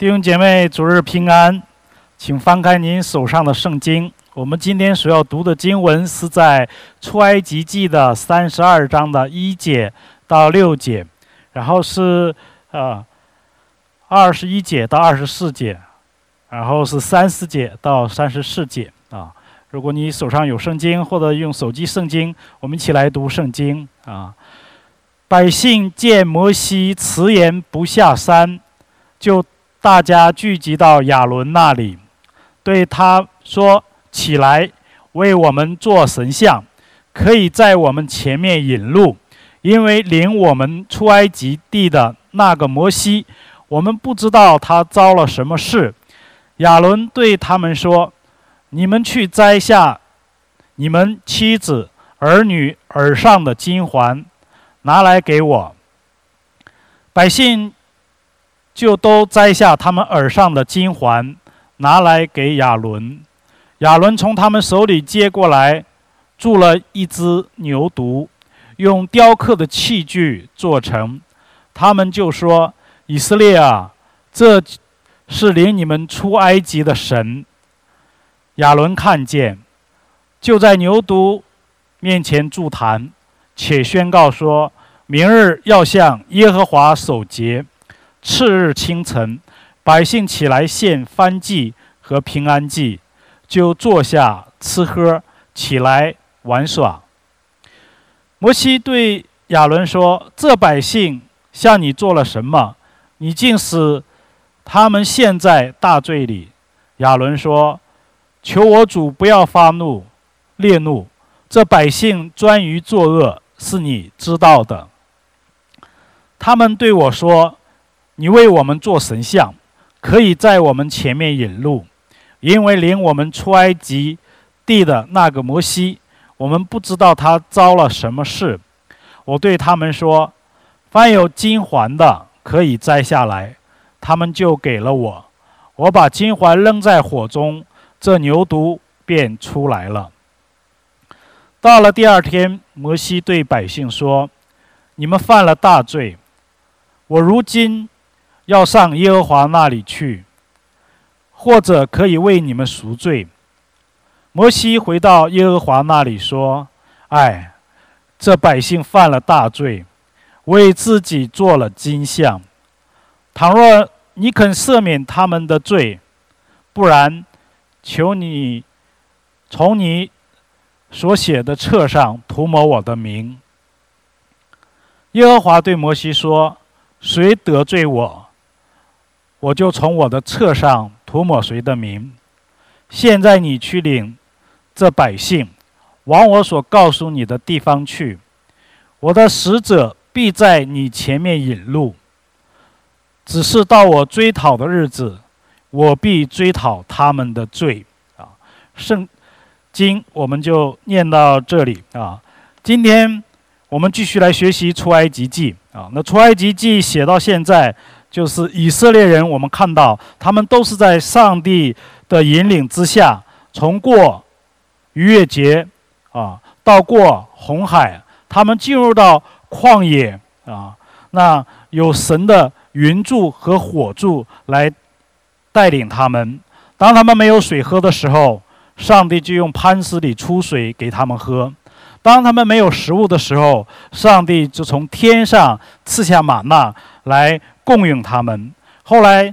弟兄姐妹，主日平安，请翻开您手上的圣经。我们今天所要读的经文是在出埃及记的三十二章的一节到六节，然后是呃二十一节到二十四节，然后是三十节到三十四节啊。如果你手上有圣经或者用手机圣经，我们一起来读圣经啊。百姓见摩西迟延不下山，就大家聚集到亚伦那里，对他说。起来，为我们做神像，可以在我们前面引路，因为领我们出埃及地的那个摩西，我们不知道他遭了什么事。亚伦对他们说：“你们去摘下你们妻子、儿女耳上的金环，拿来给我。”百姓就都摘下他们耳上的金环，拿来给亚伦。亚伦从他们手里接过来，铸了一只牛犊，用雕刻的器具做成。他们就说：“以色列啊，这是领你们出埃及的神。”亚伦看见，就在牛犊面前筑坛，且宣告说：“明日要向耶和华守节。”次日清晨，百姓起来献燔祭和平安祭。就坐下吃喝，起来玩耍。摩西对亚伦说：“这百姓向你做了什么？你竟使他们陷在大罪里。”亚伦说：“求我主不要发怒、烈怒。这百姓专于作恶，是你知道的。他们对我说：‘你为我们做神像，可以在我们前面引路。’”因为领我们出埃及地的那个摩西，我们不知道他遭了什么事。我对他们说：“凡有金环的，可以摘下来。”他们就给了我。我把金环扔在火中，这牛犊便出来了。到了第二天，摩西对百姓说：“你们犯了大罪，我如今要上耶和华那里去。”或者可以为你们赎罪。摩西回到耶和华那里说：“哎，这百姓犯了大罪，为自己做了金像。倘若你肯赦免他们的罪，不然，求你从你所写的册上涂抹我的名。”耶和华对摩西说：“谁得罪我，我就从我的册上。”涂抹谁的名？现在你去领这百姓，往我所告诉你的地方去。我的使者必在你前面引路。只是到我追讨的日子，我必追讨他们的罪。啊，圣经我们就念到这里啊。今天我们继续来学习出埃及记啊。那出埃及记写到现在。就是以色列人，我们看到他们都是在上帝的引领之下，从过逾越节啊，到过红海，他们进入到旷野啊，那有神的云柱和火柱来带领他们。当他们没有水喝的时候，上帝就用磐石里出水给他们喝；当他们没有食物的时候，上帝就从天上赐下玛纳来。供应他们。后来，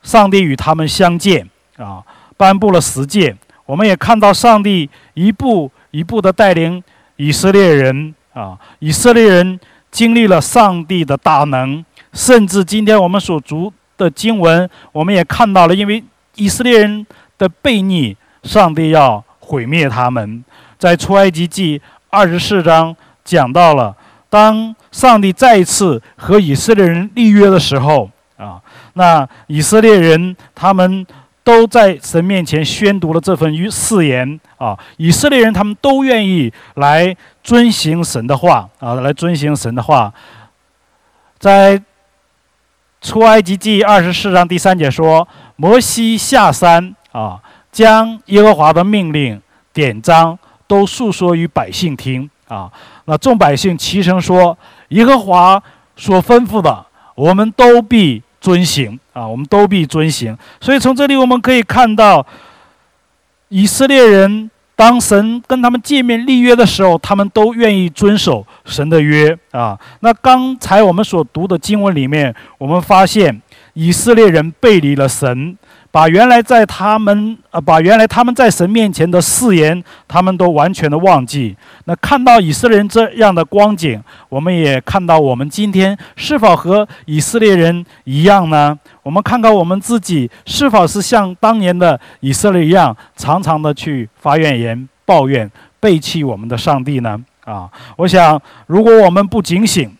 上帝与他们相见啊，颁布了十诫。我们也看到上帝一步一步的带领以色列人啊，以色列人经历了上帝的大能。甚至今天我们所读的经文，我们也看到了，因为以色列人的悖逆，上帝要毁灭他们。在出埃及记二十四章讲到了。当上帝再一次和以色列人立约的时候，啊，那以色列人他们都在神面前宣读了这份誓言，啊，以色列人他们都愿意来遵行神的话，啊，来遵行神的话。在出埃及记二十四章第三节说，摩西下山，啊，将耶和华的命令典章都述说于百姓听，啊。那众百姓齐声说：“耶和华所吩咐的，我们都必遵行啊，我们都必遵行。所以从这里我们可以看到，以色列人当神跟他们见面立约的时候，他们都愿意遵守神的约啊。那刚才我们所读的经文里面，我们发现以色列人背离了神。把原来在他们呃，把原来他们在神面前的誓言，他们都完全的忘记。那看到以色列人这样的光景，我们也看到我们今天是否和以色列人一样呢？我们看看我们自己是否是像当年的以色列一样，常常的去发怨言、抱怨、背弃我们的上帝呢？啊，我想如果我们不警醒，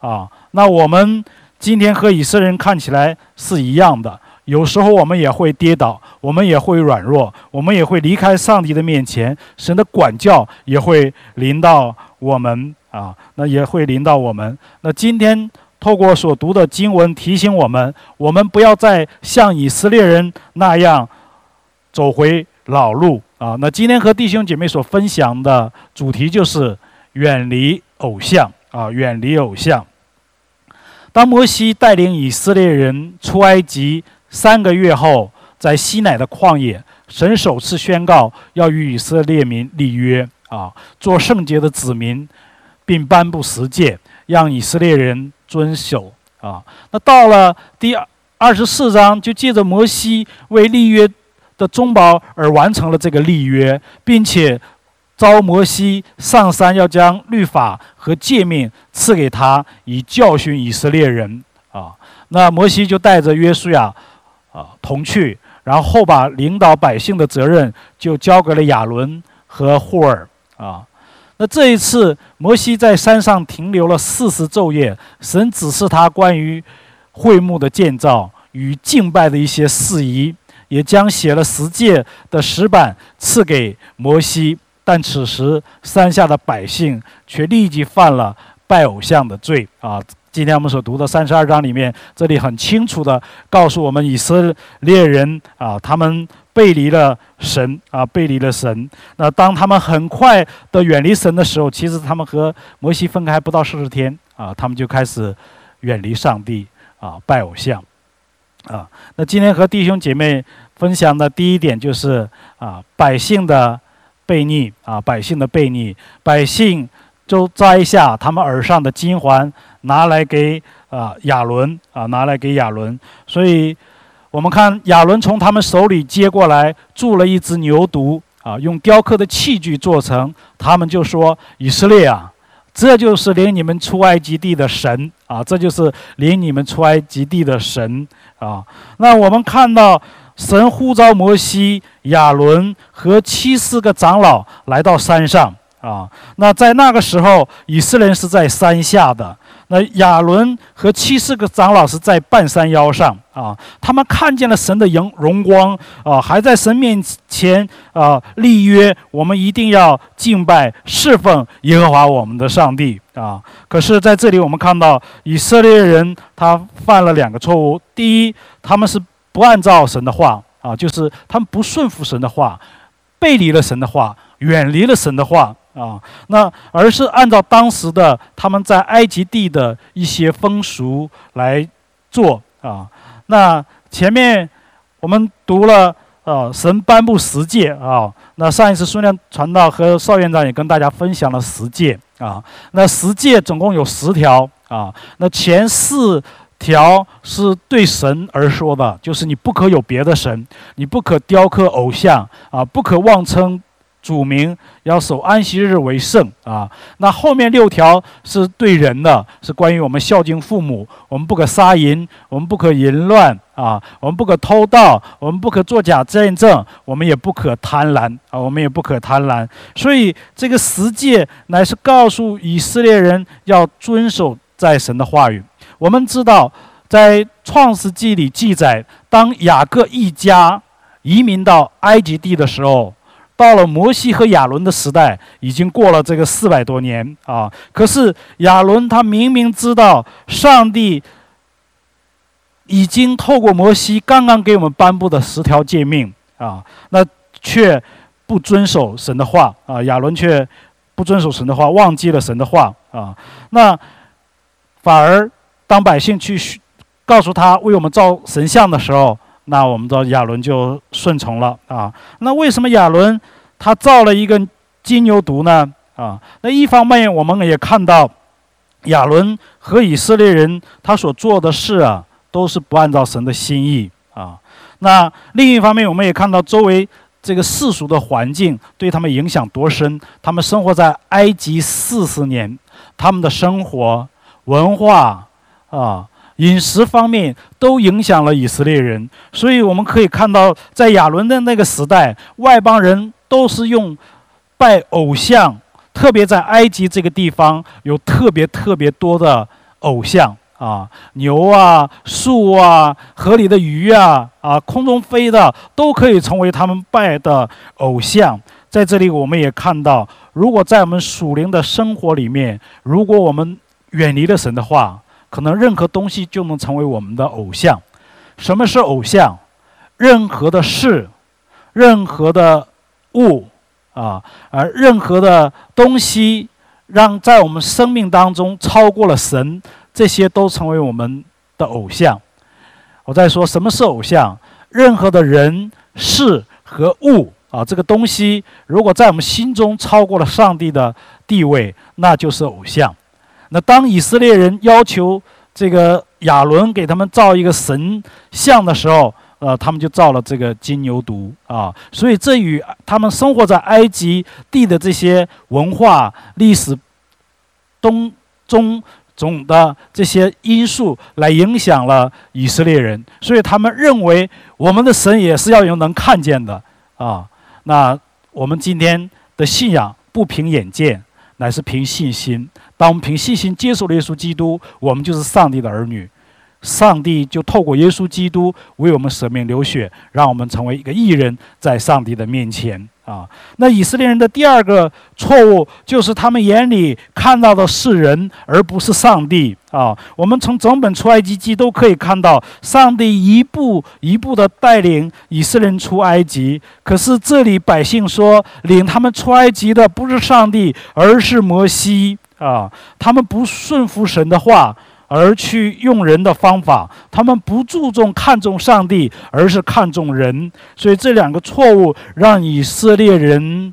啊，那我们今天和以色列人看起来是一样的。有时候我们也会跌倒，我们也会软弱，我们也会离开上帝的面前，神的管教也会临到我们啊，那也会临到我们。那今天透过所读的经文提醒我们，我们不要再像以色列人那样走回老路啊。那今天和弟兄姐妹所分享的主题就是远离偶像啊，远离偶像。当摩西带领以色列人出埃及。三个月后，在西乃的旷野，神首次宣告要与以色列民立约啊，做圣洁的子民，并颁布十诫，让以色列人遵守啊。那到了第二十四章，就借着摩西为立约的中保而完成了这个立约，并且召摩西上山，要将律法和诫命赐给他，以教训以色列人啊。那摩西就带着约书亚。啊，同去，然后把领导百姓的责任就交给了亚伦和霍尔啊。那这一次，摩西在山上停留了四十昼夜，神指示他关于会幕的建造与敬拜的一些事宜，也将写了十诫的石板赐给摩西。但此时，山下的百姓却立即犯了拜偶像的罪啊。今天我们所读的三十二章里面，这里很清楚的告诉我们，以色列人啊，他们背离了神啊，背离了神。那当他们很快的远离神的时候，其实他们和摩西分开不到四十天啊，他们就开始远离上帝啊，拜偶像啊。那今天和弟兄姐妹分享的第一点就是啊，百姓的悖逆啊，百姓的悖逆，百姓就摘下他们耳上的金环。拿来给啊亚伦啊，拿来给亚伦。所以，我们看亚伦从他们手里接过来，铸了一只牛犊啊，用雕刻的器具做成。他们就说：“以色列啊，这就是领你们出埃及地的神啊，这就是领你们出埃及地的神啊。”那我们看到神呼召摩西、亚伦和七十个长老来到山上啊。那在那个时候，以色列是在山下的。那亚伦和七十个长老是在半山腰上啊，他们看见了神的荣荣光啊，还在神面前啊立约，我们一定要敬拜侍奉耶和华我们的上帝啊。可是在这里，我们看到以色列人他犯了两个错误：第一，他们是不按照神的话啊，就是他们不顺服神的话，背离了神的话，远离了神的话。啊，那而是按照当时的他们在埃及地的一些风俗来做啊。那前面我们读了，呃，神颁布十诫啊。那上一次孙亮传道和邵院长也跟大家分享了十诫啊。那十诫总共有十条啊。那前四条是对神而说的，就是你不可有别的神，你不可雕刻偶像啊，不可妄称。主名要守安息日为圣啊，那后面六条是对人的，是关于我们孝敬父母，我们不可杀淫，我们不可淫乱啊，我们不可偷盗，我们不可作假见证，我们也不可贪婪啊，我们也不可贪婪。所以这个十诫乃是告诉以色列人要遵守在神的话语。我们知道，在创世纪里记载，当雅各一家移民到埃及地的时候。到了摩西和亚伦的时代，已经过了这个四百多年啊！可是亚伦他明明知道上帝已经透过摩西刚刚给我们颁布的十条诫命啊，那却不遵守神的话啊！亚伦却不遵守神的话，忘记了神的话啊！那反而当百姓去告诉他为我们造神像的时候，那我们知道亚伦就顺从了啊。那为什么亚伦他造了一个金牛犊呢？啊，那一方面我们也看到亚伦和以色列人他所做的事啊，都是不按照神的心意啊。那另一方面，我们也看到周围这个世俗的环境对他们影响多深。他们生活在埃及四十年，他们的生活、文化啊。饮食方面都影响了以色列人，所以我们可以看到，在亚伦的那个时代，外邦人都是用拜偶像，特别在埃及这个地方有特别特别多的偶像啊，牛啊、树啊、河里的鱼啊、啊空中飞的都可以成为他们拜的偶像。在这里，我们也看到，如果在我们属灵的生活里面，如果我们远离了神的话，可能任何东西就能成为我们的偶像。什么是偶像？任何的事、任何的物啊，而任何的东西，让在我们生命当中超过了神，这些都成为我们的偶像。我在说什么是偶像？任何的人、事和物啊，这个东西如果在我们心中超过了上帝的地位，那就是偶像。那当以色列人要求这个亚伦给他们造一个神像的时候，呃，他们就造了这个金牛犊啊。所以这与他们生活在埃及地的这些文化历史东中种的这些因素来影响了以色列人，所以他们认为我们的神也是要有能看见的啊。那我们今天的信仰不凭眼见。乃是凭信心。当我们凭信心接受了耶稣基督，我们就是上帝的儿女。上帝就透过耶稣基督为我们舍命流血，让我们成为一个艺人，在上帝的面前。啊，那以色列人的第二个错误就是他们眼里看到的是人，而不是上帝。啊，我们从整本出埃及记都可以看到，上帝一步一步的带领以色列人出埃及。可是这里百姓说，领他们出埃及的不是上帝，而是摩西。啊，他们不顺服神的话。而去用人的方法，他们不注重看重上帝，而是看重人，所以这两个错误让以色列人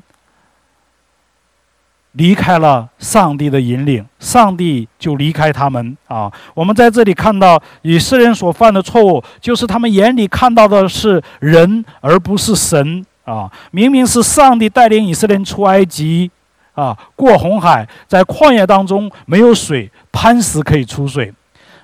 离开了上帝的引领，上帝就离开他们啊。我们在这里看到以色列人所犯的错误，就是他们眼里看到的是人，而不是神啊。明明是上帝带领以色列人出埃及。啊，过红海，在旷野当中没有水，磐石可以出水，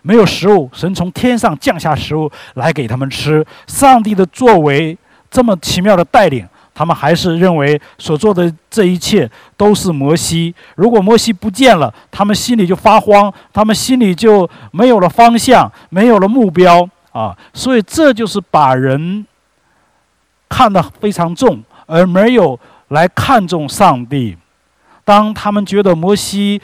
没有食物，神从天上降下食物来给他们吃。上帝的作为这么奇妙的带领，他们还是认为所做的这一切都是摩西。如果摩西不见了，他们心里就发慌，他们心里就没有了方向，没有了目标啊。所以这就是把人看得非常重，而没有来看重上帝。当他们觉得摩西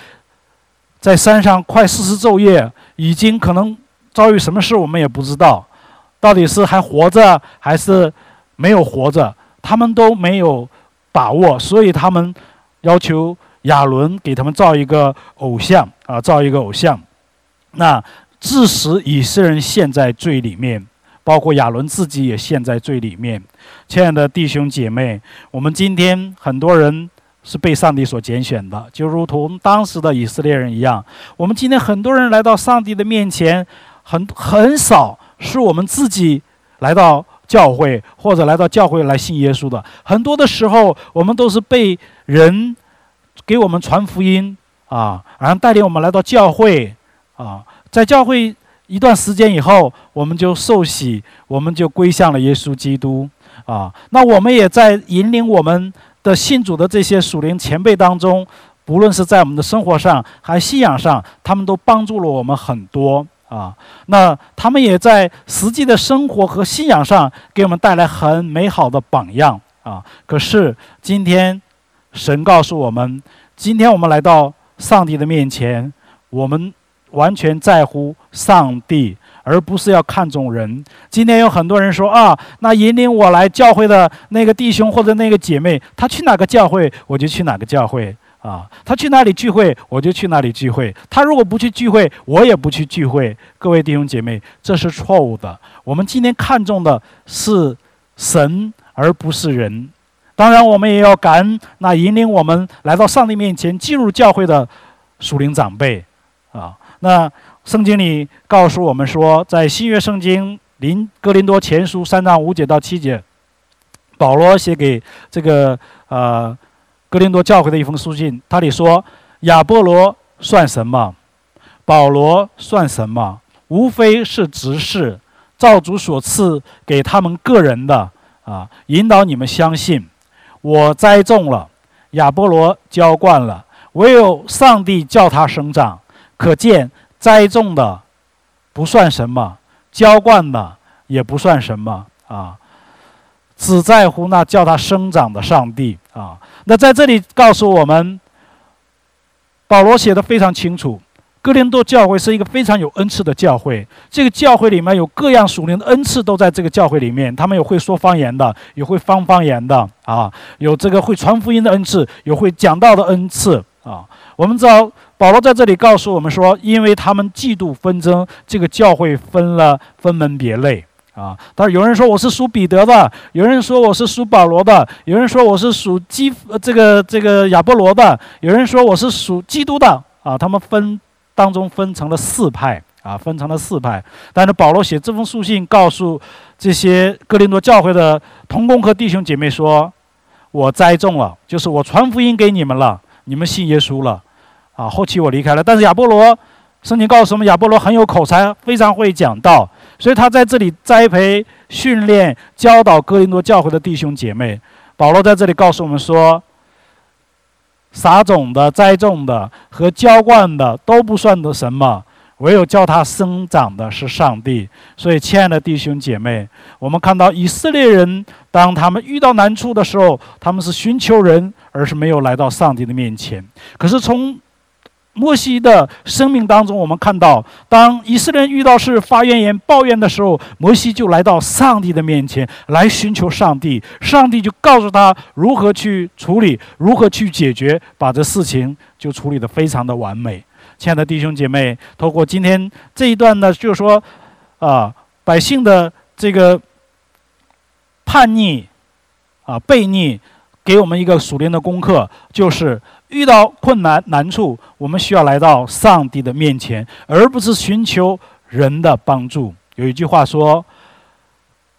在山上快四十昼夜，已经可能遭遇什么事，我们也不知道，到底是还活着还是没有活着，他们都没有把握，所以他们要求亚伦给他们造一个偶像啊，造一个偶像，那致使以色列人陷在罪里面，包括亚伦自己也陷在罪里面。亲爱的弟兄姐妹，我们今天很多人。是被上帝所拣选的，就如同当时的以色列人一样。我们今天很多人来到上帝的面前，很很少是我们自己来到教会或者来到教会来信耶稣的。很多的时候，我们都是被人给我们传福音啊，然后带领我们来到教会啊，在教会一段时间以后，我们就受洗，我们就归向了耶稣基督啊。那我们也在引领我们。的信主的这些属灵前辈当中，不论是在我们的生活上还信仰上，他们都帮助了我们很多啊。那他们也在实际的生活和信仰上给我们带来很美好的榜样啊。可是今天，神告诉我们，今天我们来到上帝的面前，我们完全在乎上帝。而不是要看重人。今天有很多人说啊，那引领我来教会的那个弟兄或者那个姐妹，他去哪个教会，我就去哪个教会啊，他去哪里聚会，我就去哪里聚会；他如果不去聚会，我也不去聚会。各位弟兄姐妹，这是错误的。我们今天看重的是神，而不是人。当然，我们也要感恩那引领我们来到上帝面前进入教会的属灵长辈啊。那圣经里告诉我们说，在新约圣经林哥林多前书三章五节到七节，保罗写给这个呃。格林多教会的一封书信，他里说：“亚波罗算什么？保罗算什么？无非是执事，照主所赐给他们个人的啊，引导你们相信。我栽种了，亚波罗浇灌了，唯有上帝叫他生长。可见栽种的不算什么，浇灌的也不算什么啊，只在乎那叫他生长的上帝啊。”那在这里告诉我们，保罗写的非常清楚，哥林多教会是一个非常有恩赐的教会。这个教会里面有各样属灵的恩赐，都在这个教会里面。他们有会说方言的，有会方方言的啊，有这个会传福音的恩赐，有会讲道的恩赐啊。我们知道保罗在这里告诉我们说，因为他们嫉妒纷争，这个教会分了分门别类。啊，但是有人说我是属彼得的，有人说我是属保罗的，有人说我是属基这个这个亚波罗的，有人说我是属基督的啊。他们分当中分成了四派啊，分成了四派。但是保罗写这封书信，告诉这些哥林多教会的同工和弟兄姐妹说：“我栽种了，就是我传福音给你们了，你们信耶稣了啊。后期我离开了，但是亚波罗。”圣经告诉我们，亚波罗很有口才，非常会讲道，所以他在这里栽培、训练、教导哥林多教会的弟兄姐妹。保罗在这里告诉我们说：撒种的、栽种的和浇灌的都不算得什么，唯有叫他生长的是上帝。所以，亲爱的弟兄姐妹，我们看到以色列人，当他们遇到难处的时候，他们是寻求人，而是没有来到上帝的面前。可是从摩西的生命当中，我们看到，当以色列遇到事发怨言、抱怨的时候，摩西就来到上帝的面前来寻求上帝，上帝就告诉他如何去处理，如何去解决，把这事情就处理得非常的完美。亲爱的弟兄姐妹，透过今天这一段呢，就是说，啊，百姓的这个叛逆，啊，悖逆，给我们一个熟练的功课，就是。遇到困难难处，我们需要来到上帝的面前，而不是寻求人的帮助。有一句话说：“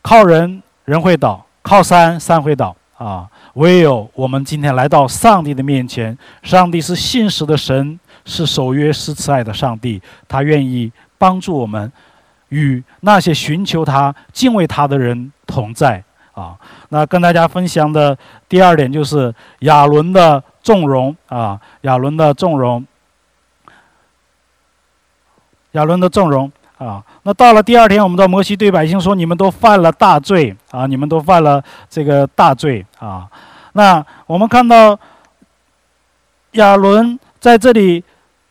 靠人人会倒，靠山山会倒。”啊，唯有我们今天来到上帝的面前，上帝是信实的神，是守约施慈爱的上帝，他愿意帮助我们，与那些寻求他、敬畏他的人同在。啊，那跟大家分享的第二点就是亚伦的。纵容啊，亚伦的纵容，亚伦的纵容啊。那到了第二天，我们的摩西对百姓说：“你们都犯了大罪啊！你们都犯了这个大罪啊！”那我们看到亚伦在这里，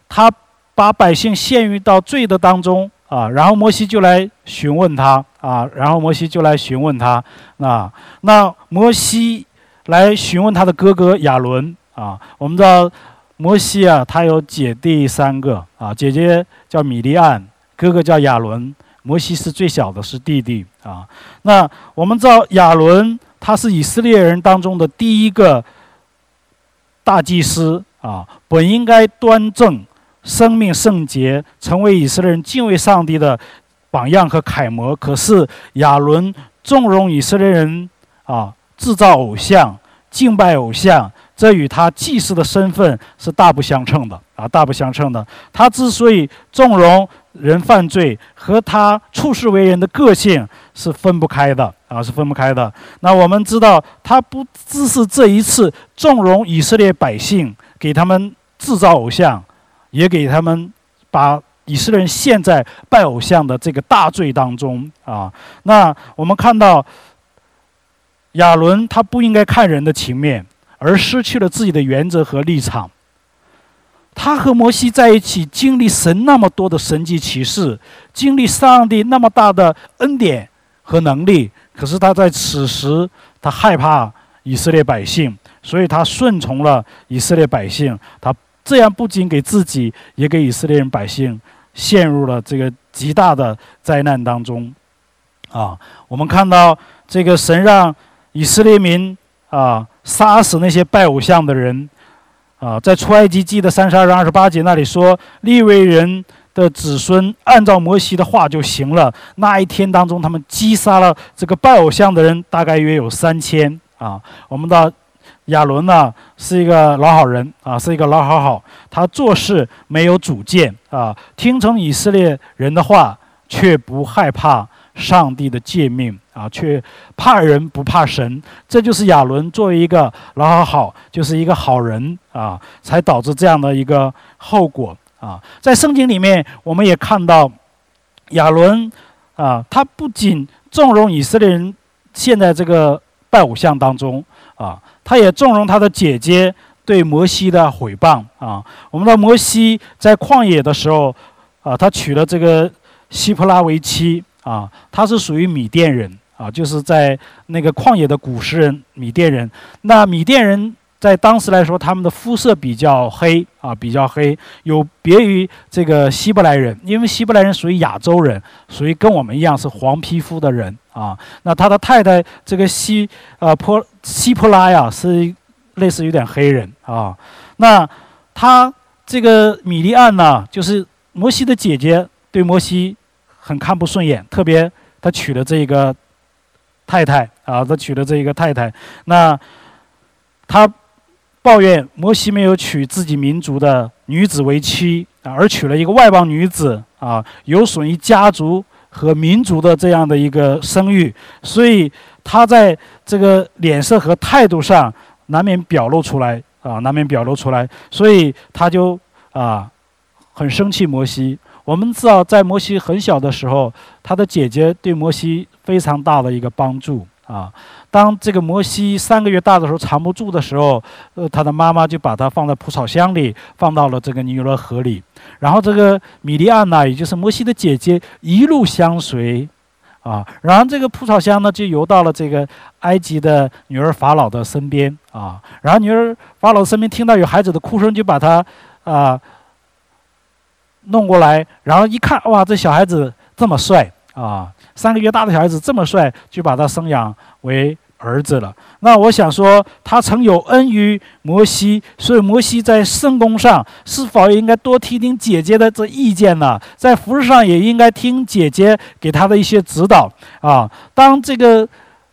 他把百姓陷于到罪的当中啊。然后摩西就来询问他啊，然后摩西就来询问他啊。那摩西来询问他的哥哥亚伦。啊，我们知道摩西啊，他有姐弟三个啊，姐姐叫米利安，哥哥叫亚伦，摩西是最小的，是弟弟啊。那我们知道亚伦他是以色列人当中的第一个大祭司啊，本应该端正、生命圣洁，成为以色列人敬畏上帝的榜样和楷模。可是亚伦纵容以色列人啊，制造偶像、敬拜偶像。这与他祭司的身份是大不相称的啊，大不相称的。他之所以纵容人犯罪，和他处事为人的个性是分不开的啊，是分不开的。那我们知道，他不只是这一次纵容以色列百姓，给他们制造偶像，也给他们把以色列人陷在拜偶像的这个大罪当中啊。那我们看到亚伦，他不应该看人的情面。而失去了自己的原则和立场。他和摩西在一起，经历神那么多的神迹奇事，经历上帝那么大的恩典和能力。可是他在此时，他害怕以色列百姓，所以他顺从了以色列百姓。他这样不仅给自己，也给以色列人百姓陷入了这个极大的灾难当中。啊，我们看到这个神让以色列民啊杀死那些拜偶像的人。啊，在出埃及记的三十二章二十八节那里说，利未人的子孙按照摩西的话就行了。那一天当中，他们击杀了这个拜偶像的人，大概约有三千。啊，我们的亚伦呢是一个老好人啊，是一个老好好，他做事没有主见啊，听从以色列人的话，却不害怕。上帝的诫命啊，却怕人不怕神，这就是亚伦作为一个老好好，就是一个好人啊，才导致这样的一个后果啊。在圣经里面，我们也看到亚伦啊，他不仅纵容以色列人陷在这个拜偶像当中啊，他也纵容他的姐姐对摩西的毁谤啊。我们的摩西在旷野的时候啊，他娶了这个希普拉为妻。啊，他是属于米甸人啊，就是在那个旷野的古时人，米甸人。那米甸人在当时来说，他们的肤色比较黑啊，比较黑，有别于这个希伯来人，因为希伯来人属于亚洲人，属于跟我们一样是黄皮肤的人啊。那他的太太这个希呃波希普拉呀，是类似有点黑人啊。那他这个米利安呢，就是摩西的姐姐，对摩西。很看不顺眼，特别他娶了这个太太啊，他娶了这一个太太，那他抱怨摩西没有娶自己民族的女子为妻啊，而娶了一个外邦女子啊，有损于家族和民族的这样的一个声誉，所以他在这个脸色和态度上难免表露出来啊，难免表露出来，所以他就啊很生气摩西。我们知道，在摩西很小的时候，他的姐姐对摩西非常大的一个帮助。啊。当这个摩西三个月大的时候，藏不住的时候，呃，他的妈妈就把他放在蒲草箱里，放到了这个尼罗河里。然后这个米利安娜，也就是摩西的姐姐，一路相随，啊，然后这个蒲草箱呢，就游到了这个埃及的女儿法老的身边啊。然后女儿法老身边听到有孩子的哭声，就把他啊。弄过来，然后一看，哇，这小孩子这么帅啊！三个月大的小孩子这么帅，就把他生养为儿子了。那我想说，他曾有恩于摩西，所以摩西在圣宫上是否应该多听听姐姐的这意见呢？在服饰上也应该听姐姐给他的一些指导啊。当这个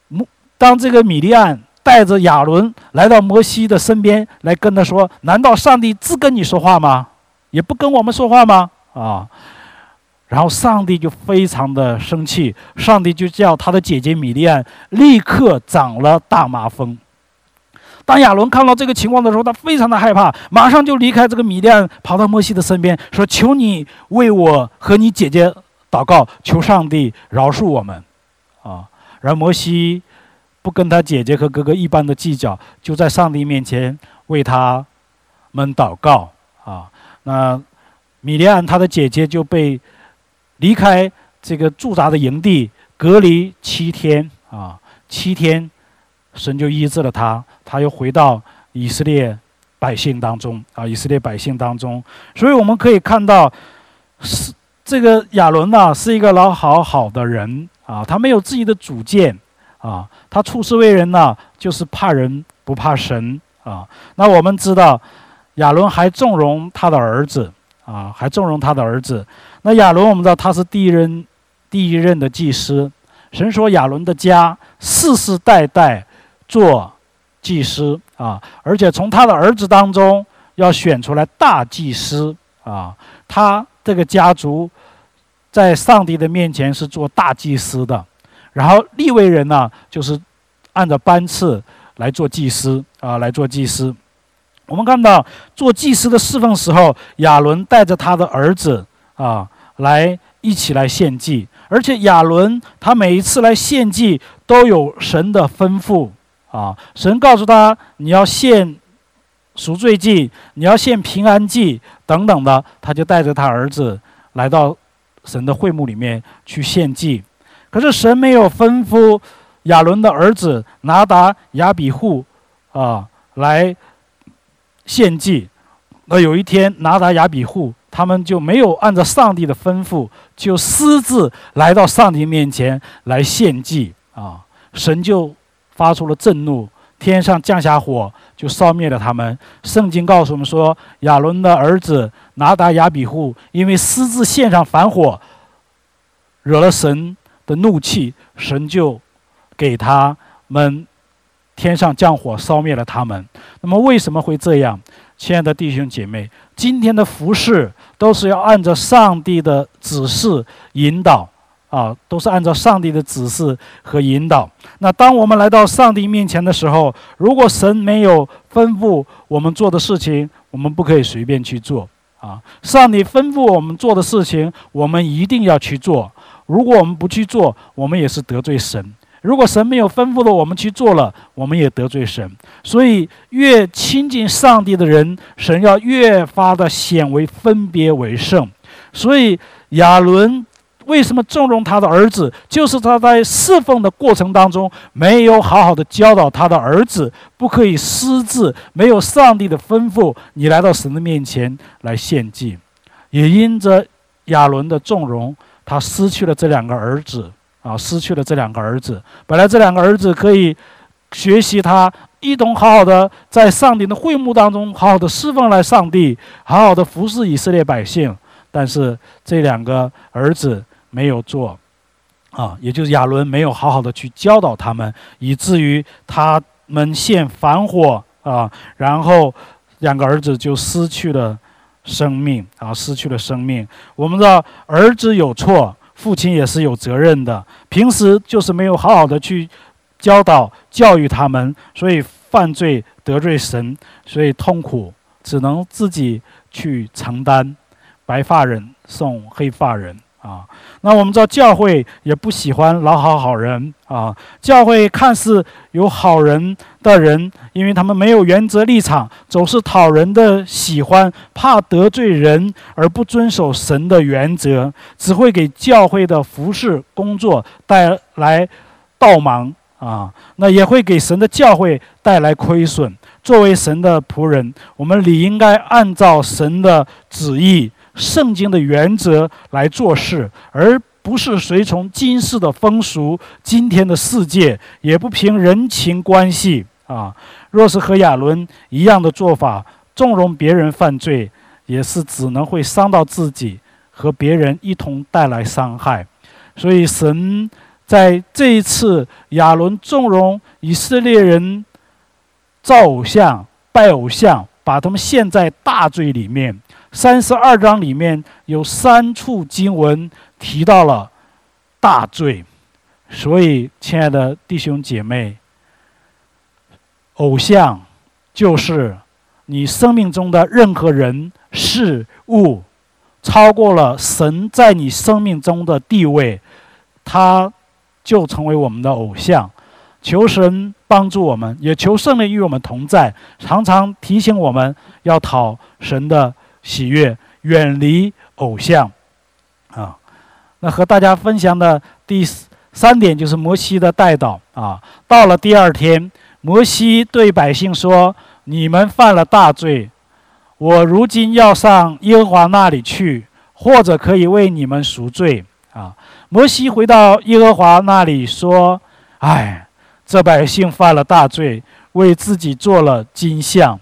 摩，当这个米利安带着亚伦来到摩西的身边，来跟他说：“难道上帝只跟你说话吗？”也不跟我们说话吗？啊，然后上帝就非常的生气，上帝就叫他的姐姐米利安立刻长了大麻风。当亚伦看到这个情况的时候，他非常的害怕，马上就离开这个米利安，跑到摩西的身边，说：“求你为我和你姐姐祷告，求上帝饶恕我们。”啊，然后摩西不跟他姐姐和哥哥一般的计较，就在上帝面前为他们祷告。啊。那米利安他的姐姐就被离开这个驻扎的营地，隔离七天啊，七天，神就医治了他，他又回到以色列百姓当中啊，以色列百姓当中。所以我们可以看到，是这个亚伦呢，是一个老好好的人啊，他没有自己的主见啊，他处事为人呢，就是怕人不怕神啊。那我们知道。亚伦还纵容他的儿子啊，还纵容他的儿子。那亚伦，我们知道他是第一任、第一任的祭司。神说亚伦的家世世代代做祭司啊，而且从他的儿子当中要选出来大祭司啊。他这个家族在上帝的面前是做大祭司的。然后立位人呢，就是按照班次来做祭司啊，来做祭司。我们看到做祭司的侍奉时候，亚伦带着他的儿子啊来一起来献祭，而且亚伦他每一次来献祭都有神的吩咐啊，神告诉他你要献赎罪祭，你要献平安祭等等的，他就带着他儿子来到神的会幕里面去献祭。可是神没有吩咐亚伦的儿子拿达亚比户啊。来献祭。那有一天，拿达亚比户他们就没有按照上帝的吩咐，就私自来到上帝面前来献祭啊！神就发出了震怒，天上降下火，就烧灭了他们。圣经告诉我们说，亚伦的儿子拿达亚比户因为私自献上反火，惹了神的怒气，神就给他们天上降火，烧灭了他们。那么为什么会这样？亲爱的弟兄姐妹，今天的服饰都是要按照上帝的指示引导啊，都是按照上帝的指示和引导。那当我们来到上帝面前的时候，如果神没有吩咐我们做的事情，我们不可以随便去做啊。上帝吩咐我们做的事情，我们一定要去做。如果我们不去做，我们也是得罪神。如果神没有吩咐的我们去做了，我们也得罪神。所以，越亲近上帝的人，神要越发的显为分别为圣。所以，亚伦为什么纵容他的儿子？就是他在侍奉的过程当中，没有好好的教导他的儿子，不可以私自没有上帝的吩咐，你来到神的面前来献祭。也因着亚伦的纵容，他失去了这两个儿子。啊，失去了这两个儿子。本来这两个儿子可以学习他一同好好的在上帝的会幕当中好好的侍奉来上帝，好好的服侍以色列百姓。但是这两个儿子没有做，啊，也就是亚伦没有好好的去教导他们，以至于他们现反火啊，然后两个儿子就失去了生命啊，失去了生命。我们知道儿子有错。父亲也是有责任的，平时就是没有好好的去教导、教育他们，所以犯罪得罪神，所以痛苦只能自己去承担。白发人送黑发人啊！那我们知道教会也不喜欢老好好人啊。教会看似有好人的人，因为他们没有原则立场，总是讨人的喜欢，怕得罪人而不遵守神的原则，只会给教会的服饰工作带来倒忙啊。那也会给神的教会带来亏损。作为神的仆人，我们理应该按照神的旨意。圣经的原则来做事，而不是随从今世的风俗。今天的世界也不凭人情关系啊。若是和亚伦一样的做法，纵容别人犯罪，也是只能会伤到自己和别人一同带来伤害。所以，神在这一次亚伦纵容以色列人造偶像、拜偶像，把他们陷在大罪里面。三十二章里面有三处经文提到了大罪，所以，亲爱的弟兄姐妹，偶像就是你生命中的任何人事物，超过了神在你生命中的地位，他就成为我们的偶像。求神帮助我们，也求圣灵与我们同在，常常提醒我们要讨神的。喜悦，远离偶像，啊，那和大家分享的第三点就是摩西的带导啊。到了第二天，摩西对百姓说：“你们犯了大罪，我如今要上耶和华那里去，或者可以为你们赎罪。”啊，摩西回到耶和华那里说：“哎，这百姓犯了大罪，为自己做了金像。”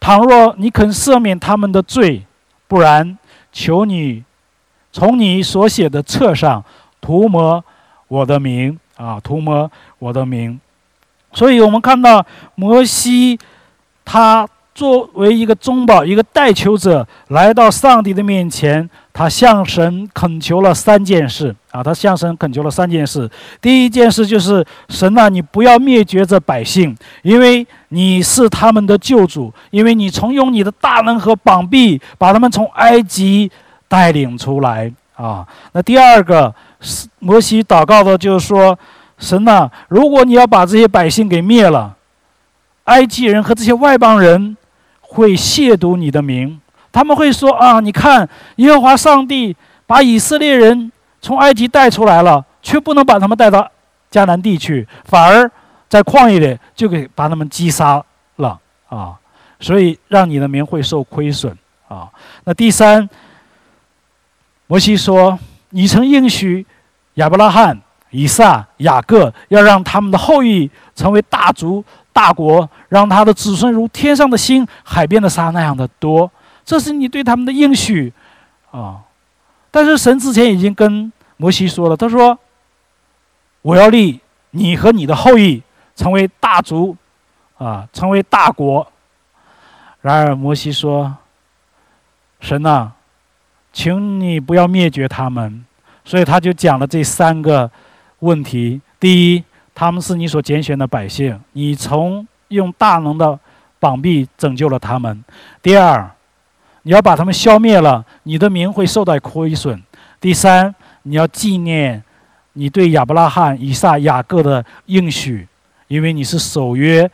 倘若你肯赦免他们的罪，不然，求你从你所写的册上涂抹我的名啊，涂抹我的名。所以我们看到摩西，他作为一个中保、一个代求者，来到上帝的面前。他向神恳求了三件事啊！他向神恳求了三件事。第一件事就是神啊，你不要灭绝这百姓，因为你是他们的救主，因为你从用你的大能和膀臂把他们从埃及带领出来啊。那第二个，摩西祷告的就是说，神啊，如果你要把这些百姓给灭了，埃及人和这些外邦人会亵渎你的名。他们会说：“啊，你看，耶和华上帝把以色列人从埃及带出来了，却不能把他们带到迦南地去，反而在旷野里就给把他们击杀了。啊，所以让你的名会受亏损啊。那第三，摩西说：“你曾应许亚伯拉罕、以撒、雅各，要让他们的后裔成为大族、大国，让他的子孙如天上的星、海边的沙那样的多。这是你对他们的应许啊。但是神之前已经跟摩西说了，他说：‘我要立你和你的后裔成为大族。’”啊，成为大国。然而摩西说：“神呐，请你不要灭绝他们。”所以他就讲了这三个问题：第一，他们是你所拣选的百姓，你从用大能的膀臂拯救了他们；第二，你要把他们消灭了，你的名会受到亏损；第三，你要纪念你对亚伯拉罕、以撒、雅各的应许，因为你是守约。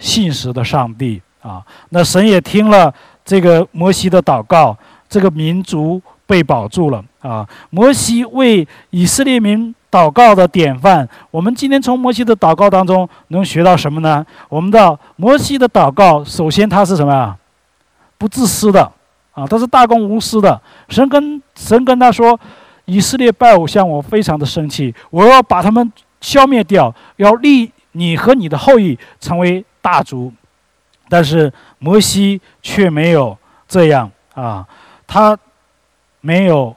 信实的上帝啊，那神也听了这个摩西的祷告，这个民族被保住了啊。摩西为以色列民祷告的典范，我们今天从摩西的祷告当中能学到什么呢？我们的摩西的祷告，首先他是什么呀？不自私的啊，他是大公无私的。神跟神跟他说，以色列拜偶像，我非常的生气，我要把他们消灭掉，要立你和你的后裔成为。大族，但是摩西却没有这样啊，他没有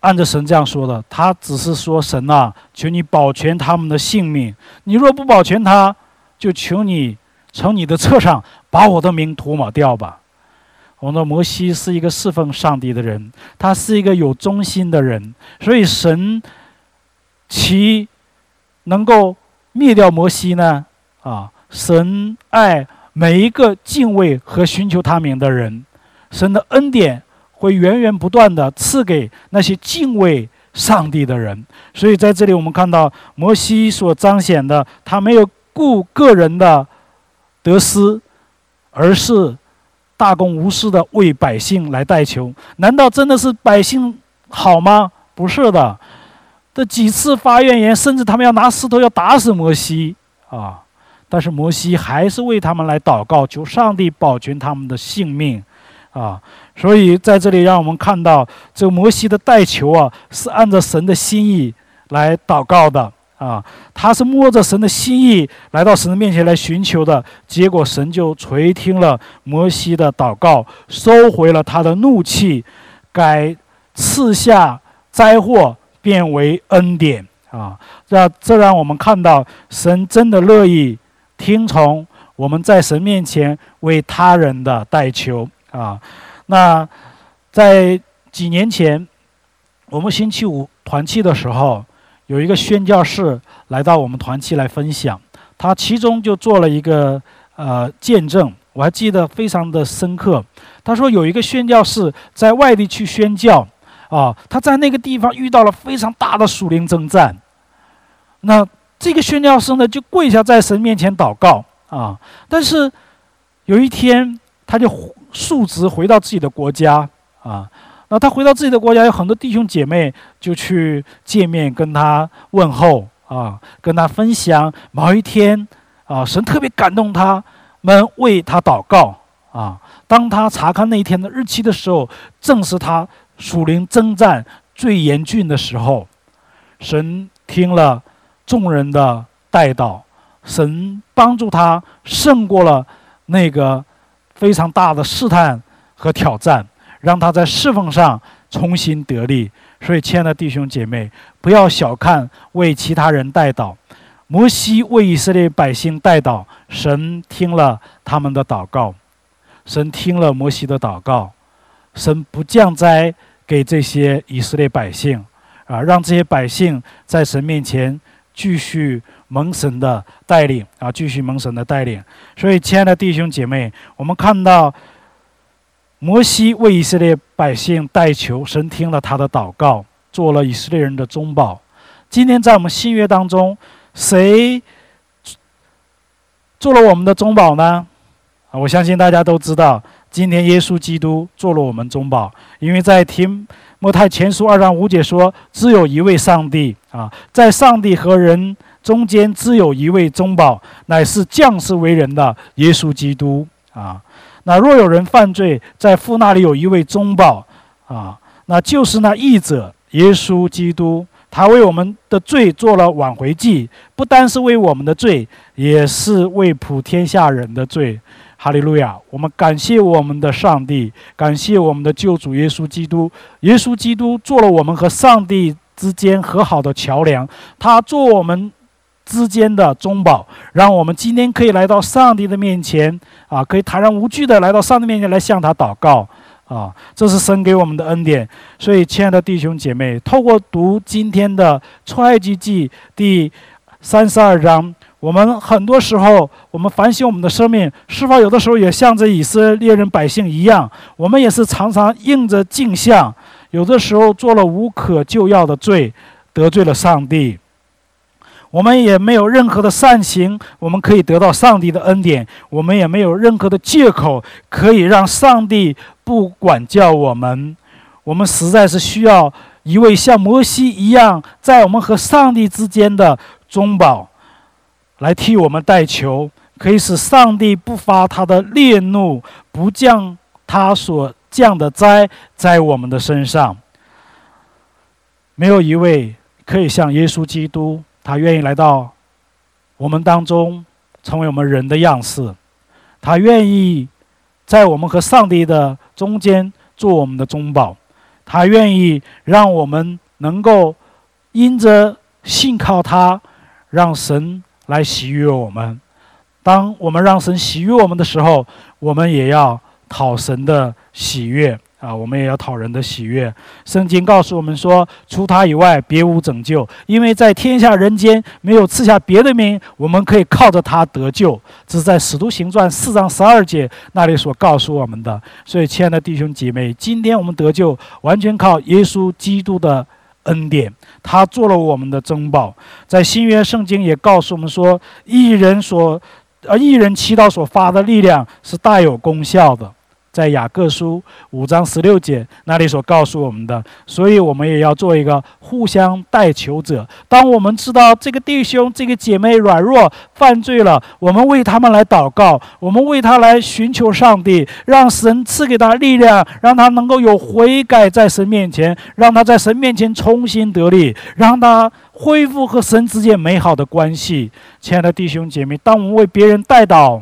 按着神这样说的，他只是说：“神啊，求你保全他们的性命。你若不保全他，就求你从你的册上把我的名涂抹掉吧。”我们的摩西是一个侍奉上帝的人，他是一个有忠心的人，所以神其能够灭掉摩西呢？啊，神爱每一个敬畏和寻求他名的人，神的恩典会源源不断的赐给那些敬畏上帝的人。所以在这里，我们看到摩西所彰显的，他没有顾个人的得失，而是大公无私的为百姓来代求。难道真的是百姓好吗？不是的，这几次发怨言，甚至他们要拿石头要打死摩西啊。但是摩西还是为他们来祷告，求上帝保全他们的性命，啊，所以在这里让我们看到，这个摩西的代求啊，是按照神的心意来祷告的，啊，他是摸着神的心意来到神的面前来寻求的，结果神就垂听了摩西的祷告，收回了他的怒气，改赐下灾祸变为恩典，啊，这这让我们看到神真的乐意。听从我们在神面前为他人的代求啊，那在几年前，我们星期五团契的时候，有一个宣教士来到我们团契来分享，他其中就做了一个呃见证，我还记得非常的深刻。他说有一个宣教士在外地去宣教啊，他在那个地方遇到了非常大的属灵征战，那。这个宣教士呢，就跪下在神面前祷告啊。但是有一天，他就述职回到自己的国家啊。那他回到自己的国家，有很多弟兄姐妹就去见面，跟他问候啊，跟他分享某一天啊，神特别感动他们为他祷告啊。当他查看那一天的日期的时候，正是他属灵征战最严峻的时候。神听了。众人的带祷，神帮助他胜过了那个非常大的试探和挑战，让他在侍奉上重新得力。所以，亲爱的弟兄姐妹，不要小看为其他人带祷。摩西为以色列百姓带祷，神听了他们的祷告，神听了摩西的祷告，神不降灾给这些以色列百姓，啊，让这些百姓在神面前。继续蒙神的带领啊！继续蒙神的带领。所以，亲爱的弟兄姐妹，我们看到摩西为以色列百姓代求，神听了他的祷告，做了以色列人的中保。今天在我们新约当中，谁做了我们的中保呢？啊，我相信大家都知道，今天耶稣基督做了我们中保，因为在听。莫太前书二章五节说：“只有一位上帝啊，在上帝和人中间只有一位中保，乃是降世为人的耶稣基督啊。那若有人犯罪，在父那里有一位中保啊，那就是那义者耶稣基督。他为我们的罪做了挽回祭，不单是为我们的罪，也是为普天下人的罪。哈利路亚！我们感谢我们的上帝，感谢我们的救主耶稣基督。耶稣基督做了我们和上帝之间和好的桥梁，他做我们之间的中保，让我们今天可以来到上帝的面前啊，可以坦然无惧的来到上帝面前来向他祷告。啊，这是神给我们的恩典。所以，亲爱的弟兄姐妹，透过读今天的出埃及记第三十二章，我们很多时候，我们反省我们的生命，是否有的时候也像这以色列人百姓一样，我们也是常常应着镜像，有的时候做了无可救药的罪，得罪了上帝。我们也没有任何的善行，我们可以得到上帝的恩典；我们也没有任何的借口，可以让上帝不管教我们。我们实在是需要一位像摩西一样，在我们和上帝之间的中保，来替我们代求，可以使上帝不发他的烈怒，不降他所降的灾在我们的身上。没有一位可以像耶稣基督。他愿意来到我们当中，成为我们人的样式。他愿意在我们和上帝的中间做我们的中保。他愿意让我们能够因着信靠他，让神来喜悦我们。当我们让神喜悦我们的时候，我们也要讨神的喜悦。啊，我们也要讨人的喜悦。圣经告诉我们说，除他以外，别无拯救。因为在天下人间没有赐下别的名，我们可以靠着他得救。这是在使徒行传四章十二节那里所告诉我们的。所以，亲爱的弟兄姐妹，今天我们得救，完全靠耶稣基督的恩典，他做了我们的珍宝。在新约圣经也告诉我们说，一人所，呃，一人祈祷所发的力量是大有功效的。在雅各书五章十六节那里所告诉我们的，所以我们也要做一个互相代求者。当我们知道这个弟兄、这个姐妹软弱犯罪了，我们为他们来祷告，我们为他来寻求上帝，让神赐给他力量，让他能够有悔改在神面前，让他在神面前重新得力，让他恢复和神之间美好的关系。亲爱的弟兄姐妹，当我们为别人代祷。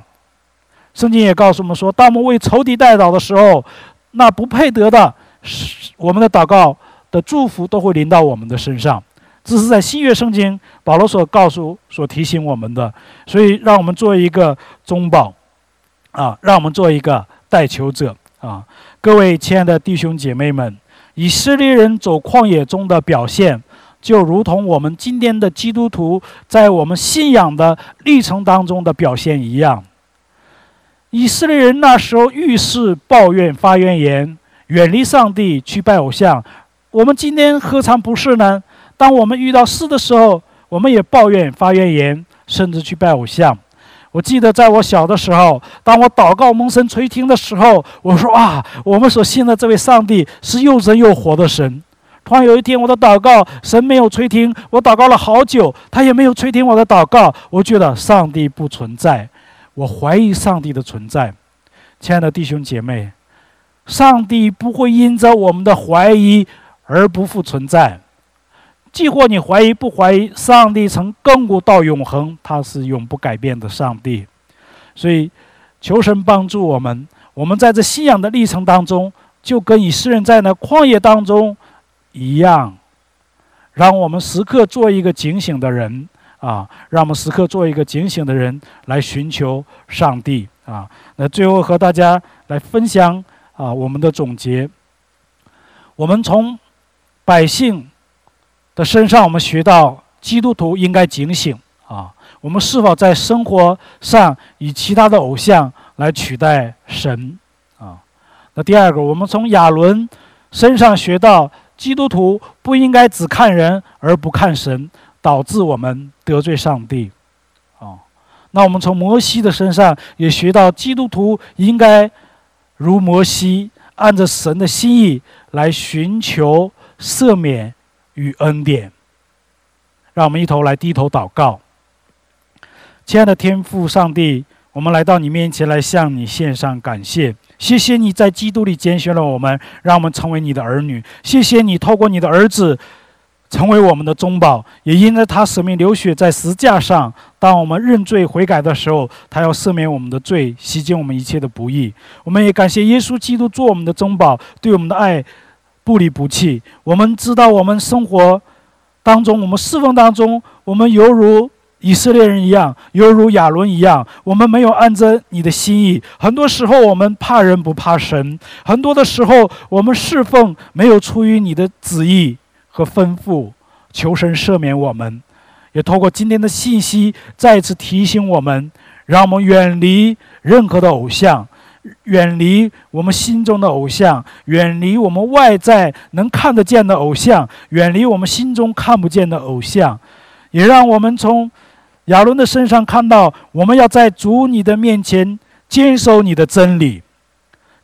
圣经也告诉我们说，当我们为仇敌代祷的时候，那不配得的，我们的祷告的祝福都会临到我们的身上。这是在新约圣经保罗所告诉、所提醒我们的。所以，让我们做一个中保，啊，让我们做一个代求者啊！各位亲爱的弟兄姐妹们，以色列人走旷野中的表现，就如同我们今天的基督徒在我们信仰的历程当中的表现一样。以色列人那时候遇事抱怨发怨言，远离上帝去拜偶像。我们今天何尝不是呢？当我们遇到事的时候，我们也抱怨发怨言，甚至去拜偶像。我记得在我小的时候，当我祷告蒙神垂听的时候，我说啊，我们所信的这位上帝是又真又活的神。突然有一天，我的祷告神没有垂听，我祷告了好久，他也没有垂听我的祷告。我觉得上帝不存在。我怀疑上帝的存在，亲爱的弟兄姐妹，上帝不会因着我们的怀疑而不复存在。既或你怀疑不怀疑，上帝从亘古到永恒，他是永不改变的上帝。所以，求神帮助我们，我们在这信仰的历程当中，就跟以色列人在那旷野当中一样，让我们时刻做一个警醒的人。啊，让我们时刻做一个警醒的人，来寻求上帝啊。那最后和大家来分享啊，我们的总结。我们从百姓的身上，我们学到基督徒应该警醒啊。我们是否在生活上以其他的偶像来取代神啊？那第二个，我们从亚伦身上学到，基督徒不应该只看人而不看神。导致我们得罪上帝，啊，那我们从摩西的身上也学到，基督徒应该如摩西，按着神的心意来寻求赦免与恩典。让我们一头来低头祷告。亲爱的天父上帝，我们来到你面前来向你献上感谢。谢谢你在基督里拣选了我们，让我们成为你的儿女。谢谢你透过你的儿子成为我们的中保，也因着他舍命流血在石架上。当我们认罪悔改的时候，他要赦免我们的罪，洗净我们一切的不义。我们也感谢耶稣基督做我们的中保，对我们的爱不离不弃。我们知道我们生活当中，我们侍奉当中，我们犹如。以色列人一样，犹如亚伦一样，我们没有按着你的心意。很多时候，我们怕人不怕神；很多的时候，我们侍奉没有出于你的旨意和吩咐。求神赦免我们，也透过今天的信息再次提醒我们，让我们远离任何的偶像，远离我们心中的偶像，远离我们外在能看得见的偶像，远离我们心中看不见的偶像，也让我们从。亚伦的身上看到，我们要在主你的面前坚守你的真理，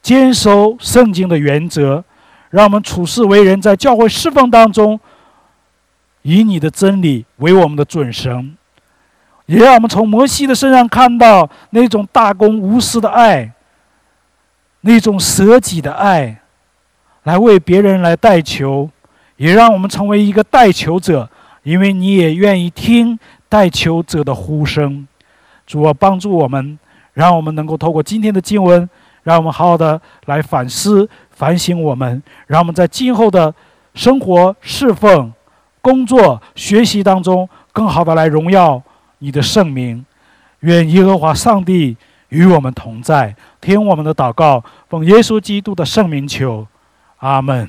坚守圣经的原则，让我们处事为人，在教会侍奉当中，以你的真理为我们的准绳，也让我们从摩西的身上看到那种大公无私的爱，那种舍己的爱，来为别人来代求，也让我们成为一个代求者，因为你也愿意听。代求者的呼声，主啊，帮助我们，让我们能够透过今天的经文，让我们好好的来反思、反省我们，让我们在今后的生活、侍奉、工作、学习当中，更好的来荣耀你的圣名。愿耶和华上帝与我们同在，听我们的祷告，奉耶稣基督的圣名求，阿门。